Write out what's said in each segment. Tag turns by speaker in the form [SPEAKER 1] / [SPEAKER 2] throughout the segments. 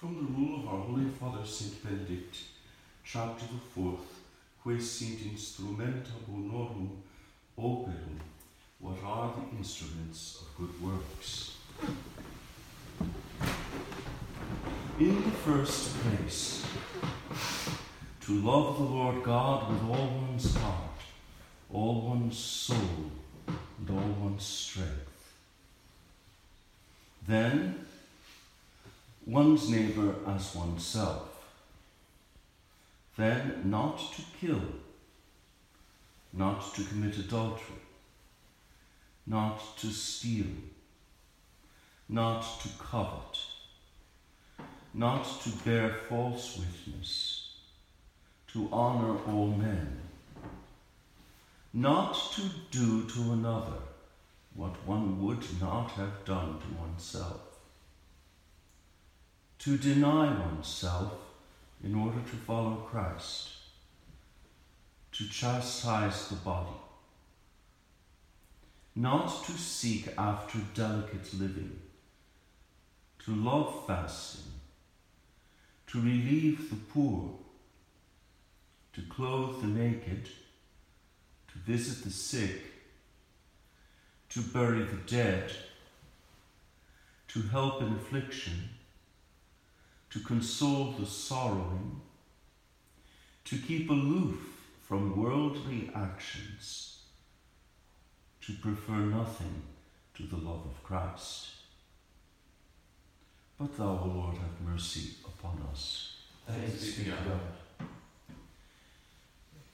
[SPEAKER 1] From the rule of our Holy Father Saint Benedict, chapter the fourth, que sint instrumenta bonorum operum, what are the instruments of good works? In the first place, to love the Lord God with all one's heart, all one's soul, and all one's strength. Then, one's neighbor as oneself. Then, not to kill, not to commit adultery, not to steal, not to covet, not to bear false witness, to honor all men, not to do to another what one would not have done to oneself to deny oneself in order to follow Christ, to chastise the body, not to seek after delicate living, to love fasting, to relieve the poor, to clothe the naked, to visit the sick, to bury the dead, to help in affliction to console the sorrowing, to keep aloof from worldly actions, to prefer nothing to the love of Christ. But thou, O Lord, have mercy upon us.
[SPEAKER 2] Thanks be to God.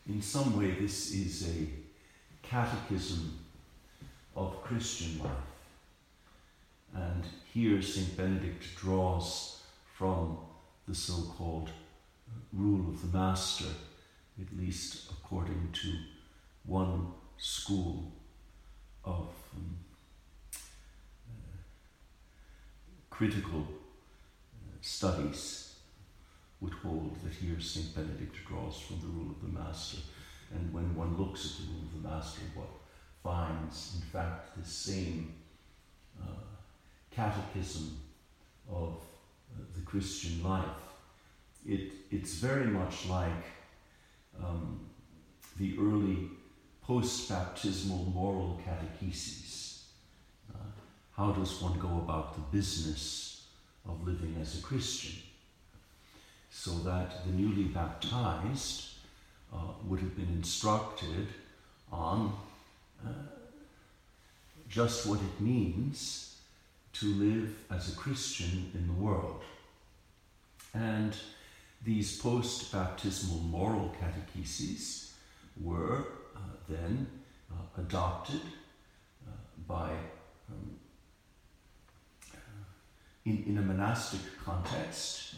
[SPEAKER 1] In some way, this is a catechism of Christian life. And here St. Benedict draws from the so called rule of the master, at least according to one school of um, uh, critical uh, studies would hold that here St. Benedict draws from the rule of the master. And when one looks at the rule of the master, what finds, in fact, the same uh, catechism of the Christian life. It, it's very much like um, the early post baptismal moral catecheses. Uh, how does one go about the business of living as a Christian? So that the newly baptized uh, would have been instructed on uh, just what it means to live as a Christian in the world. And these post baptismal moral catecheses were uh, then uh, adopted uh, by, um, uh, in, in a monastic context,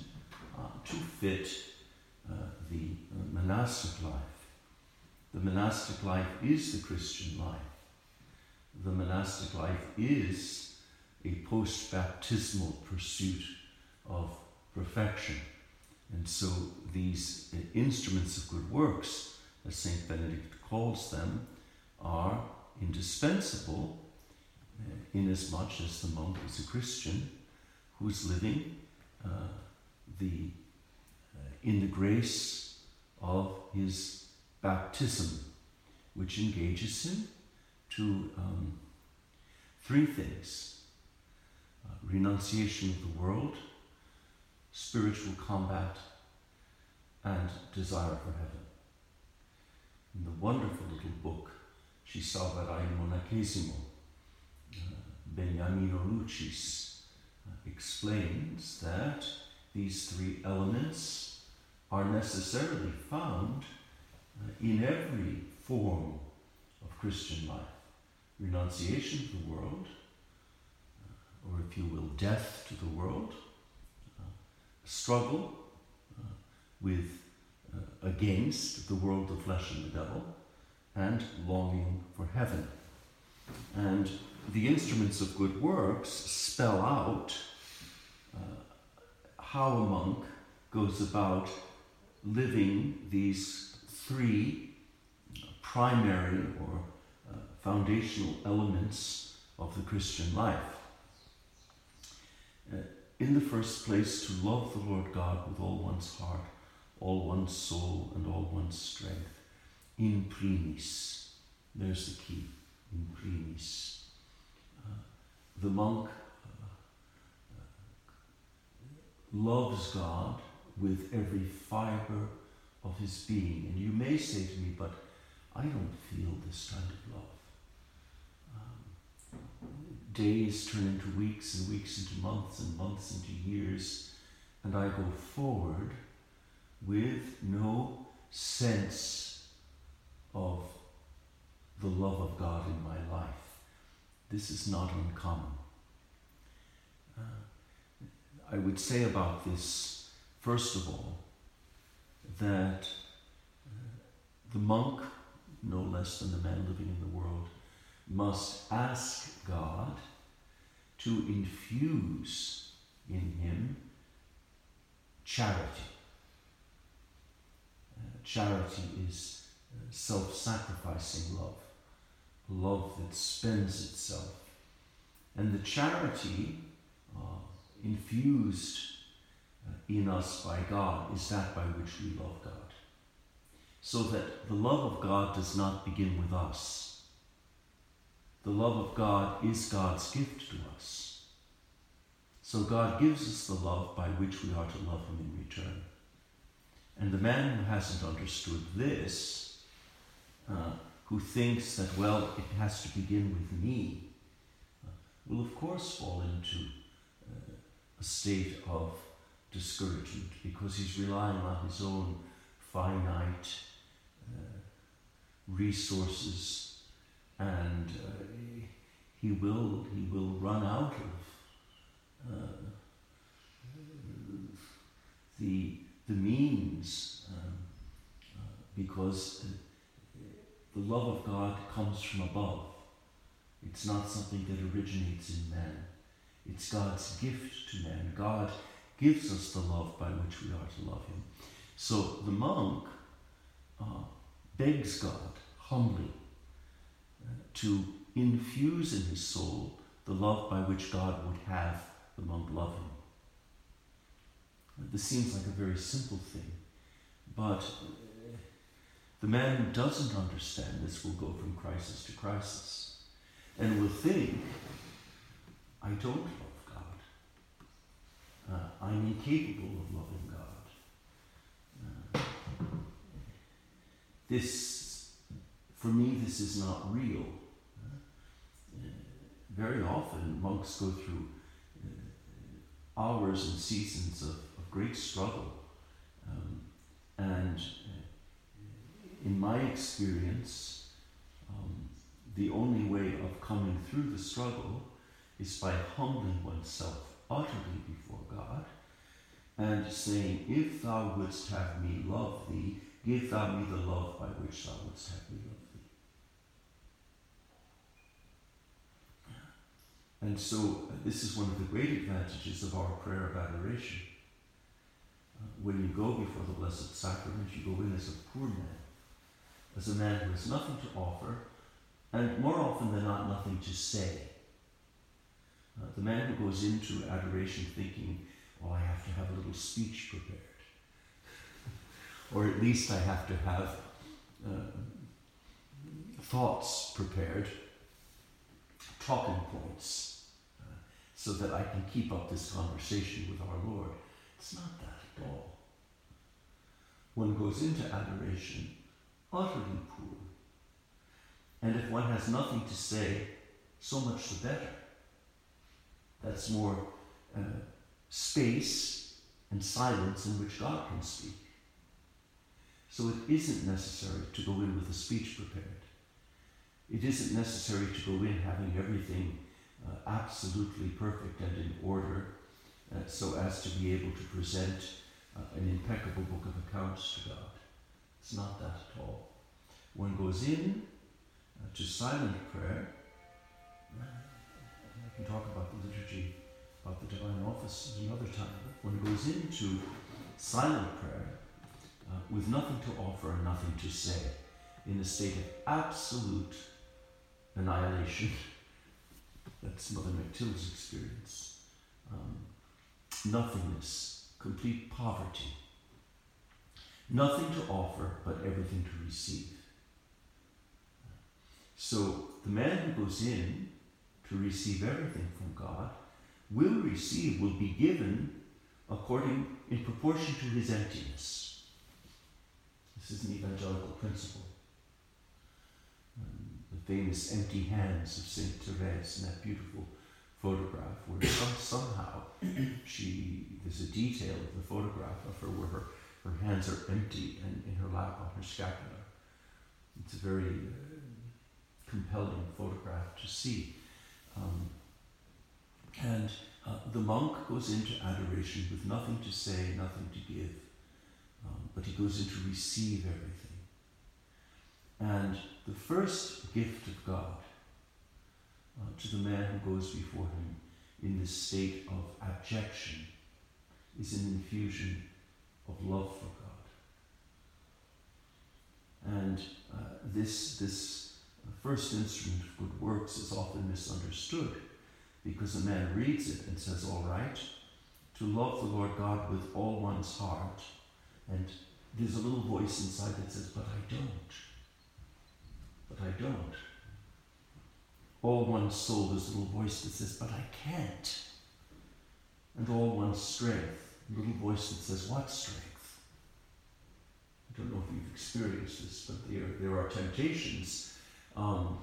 [SPEAKER 1] uh, to fit uh, the monastic life. The monastic life is the Christian life. The monastic life is a post baptismal pursuit of perfection. And so these instruments of good works, as St. Benedict calls them, are indispensable uh, inasmuch as the monk is a Christian who's living uh, the, uh, in the grace of his baptism, which engages him to um, three things uh, renunciation of the world, spiritual combat, and desire for heaven. In the wonderful little book, Ci salverai il monachesimo, uh, Beniamino Lucis uh, explains that these three elements are necessarily found uh, in every form of Christian life renunciation of the world, or if you will, death to the world, uh, struggle uh, with uh, against the world, the flesh, and the devil, and longing for heaven. And the instruments of good works spell out uh, how a monk goes about living these three primary or uh, foundational elements of the Christian life. In the first place, to love the Lord God with all one's heart, all one's soul, and all one's strength. In primis. There's the key. In primis. Uh, the monk uh, uh, loves God with every fibre of his being. And you may say to me, but I don't feel this kind of love. Days turn into weeks and weeks into months and months into years, and I go forward with no sense of the love of God in my life. This is not uncommon. Uh, I would say about this, first of all, that uh, the monk, no less than the man living in the world, must ask God to infuse in him charity. Uh, charity is uh, self sacrificing love, love that spends itself. And the charity uh, infused uh, in us by God is that by which we love God. So that the love of God does not begin with us. The love of God is God's gift to us. So God gives us the love by which we are to love Him in return. And the man who hasn't understood this, uh, who thinks that, well, it has to begin with me, uh, will of course fall into uh, a state of discouragement because he's relying on his own finite uh, resources and uh, he will he will run out of uh, the the means um, uh, because the love of God comes from above. It's not something that originates in man. It's God's gift to man. God gives us the love by which we are to love Him. So the monk uh, begs God humbly to infuse in his soul the love by which God would have the monk love him. This seems like a very simple thing, but uh, the man who doesn't understand this will go from crisis to crisis and will think, I don't love God. Uh, I'm incapable of loving God. Uh, this, for me, this is not real. Very often, monks go through uh, hours and seasons of, of great struggle. Um, and uh, in my experience, um, the only way of coming through the struggle is by humbling oneself utterly before God and saying, If thou wouldst have me love thee, give thou me the love by which thou wouldst have me love And so, uh, this is one of the great advantages of our prayer of adoration. Uh, when you go before the Blessed Sacrament, you go in as a poor man, as a man who has nothing to offer, and more often than not, nothing to say. Uh, the man who goes into adoration thinking, oh, I have to have a little speech prepared. or at least I have to have uh, thoughts prepared, talking points, so that I can keep up this conversation with our Lord. It's not that at all. One goes into adoration utterly poor. And if one has nothing to say, so much the better. That's more uh, space and silence in which God can speak. So it isn't necessary to go in with a speech prepared. It isn't necessary to go in having everything absolutely perfect and in order uh, so as to be able to present uh, an impeccable book of accounts to God. It's not that at all. One goes in uh, to silent prayer I can talk about the liturgy, about the divine office another time. One goes into silent prayer uh, with nothing to offer and nothing to say, in a state of absolute annihilation. That's Mother Mectilde's experience. Um, nothingness, complete poverty. Nothing to offer, but everything to receive. So the man who goes in to receive everything from God will receive, will be given according, in proportion to his emptiness. This is an evangelical principle. Famous empty hands of Saint Therese in that beautiful photograph, where some, somehow she there's a detail of the photograph of her where her, her hands are empty and in her lap on her scapular. It's a very uh, compelling photograph to see. Um, and uh, the monk goes into adoration with nothing to say, nothing to give, um, but he goes in to receive everything. And the first gift of God uh, to the man who goes before him in this state of abjection is an infusion of love for God. And uh, this, this first instrument of good works is often misunderstood because a man reads it and says, All right, to love the Lord God with all one's heart. And there's a little voice inside that says, But I don't. But I don't. All one's soul, there's little voice that says, But I can't. And all one's strength, little voice that says, What strength? I don't know if you've experienced this, but there, there are temptations um,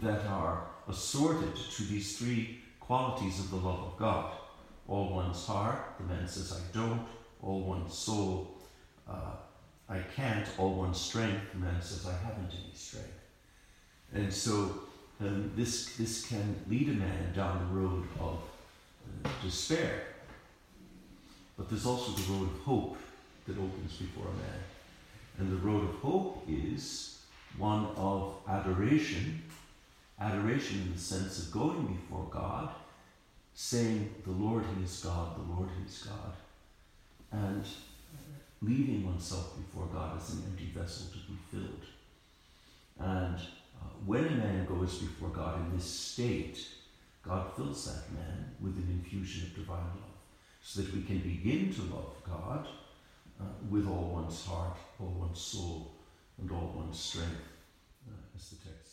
[SPEAKER 1] that are assorted to these three qualities of the love of God. All one's heart, the man says, I don't. All one's soul, uh, I can't. All one's strength, the man says, I haven't any strength. And so um, this, this can lead a man down the road of uh, despair. But there's also the road of hope that opens before a man. And the road of hope is one of adoration adoration in the sense of going before God, saying, The Lord, He is God, the Lord, He is God, and leaving oneself before God as an empty vessel to be filled. And when a man goes before God in this state, God fills that man with an infusion of divine love, so that we can begin to love God uh, with all one's heart, all one's soul, and all one's strength, uh, as the text.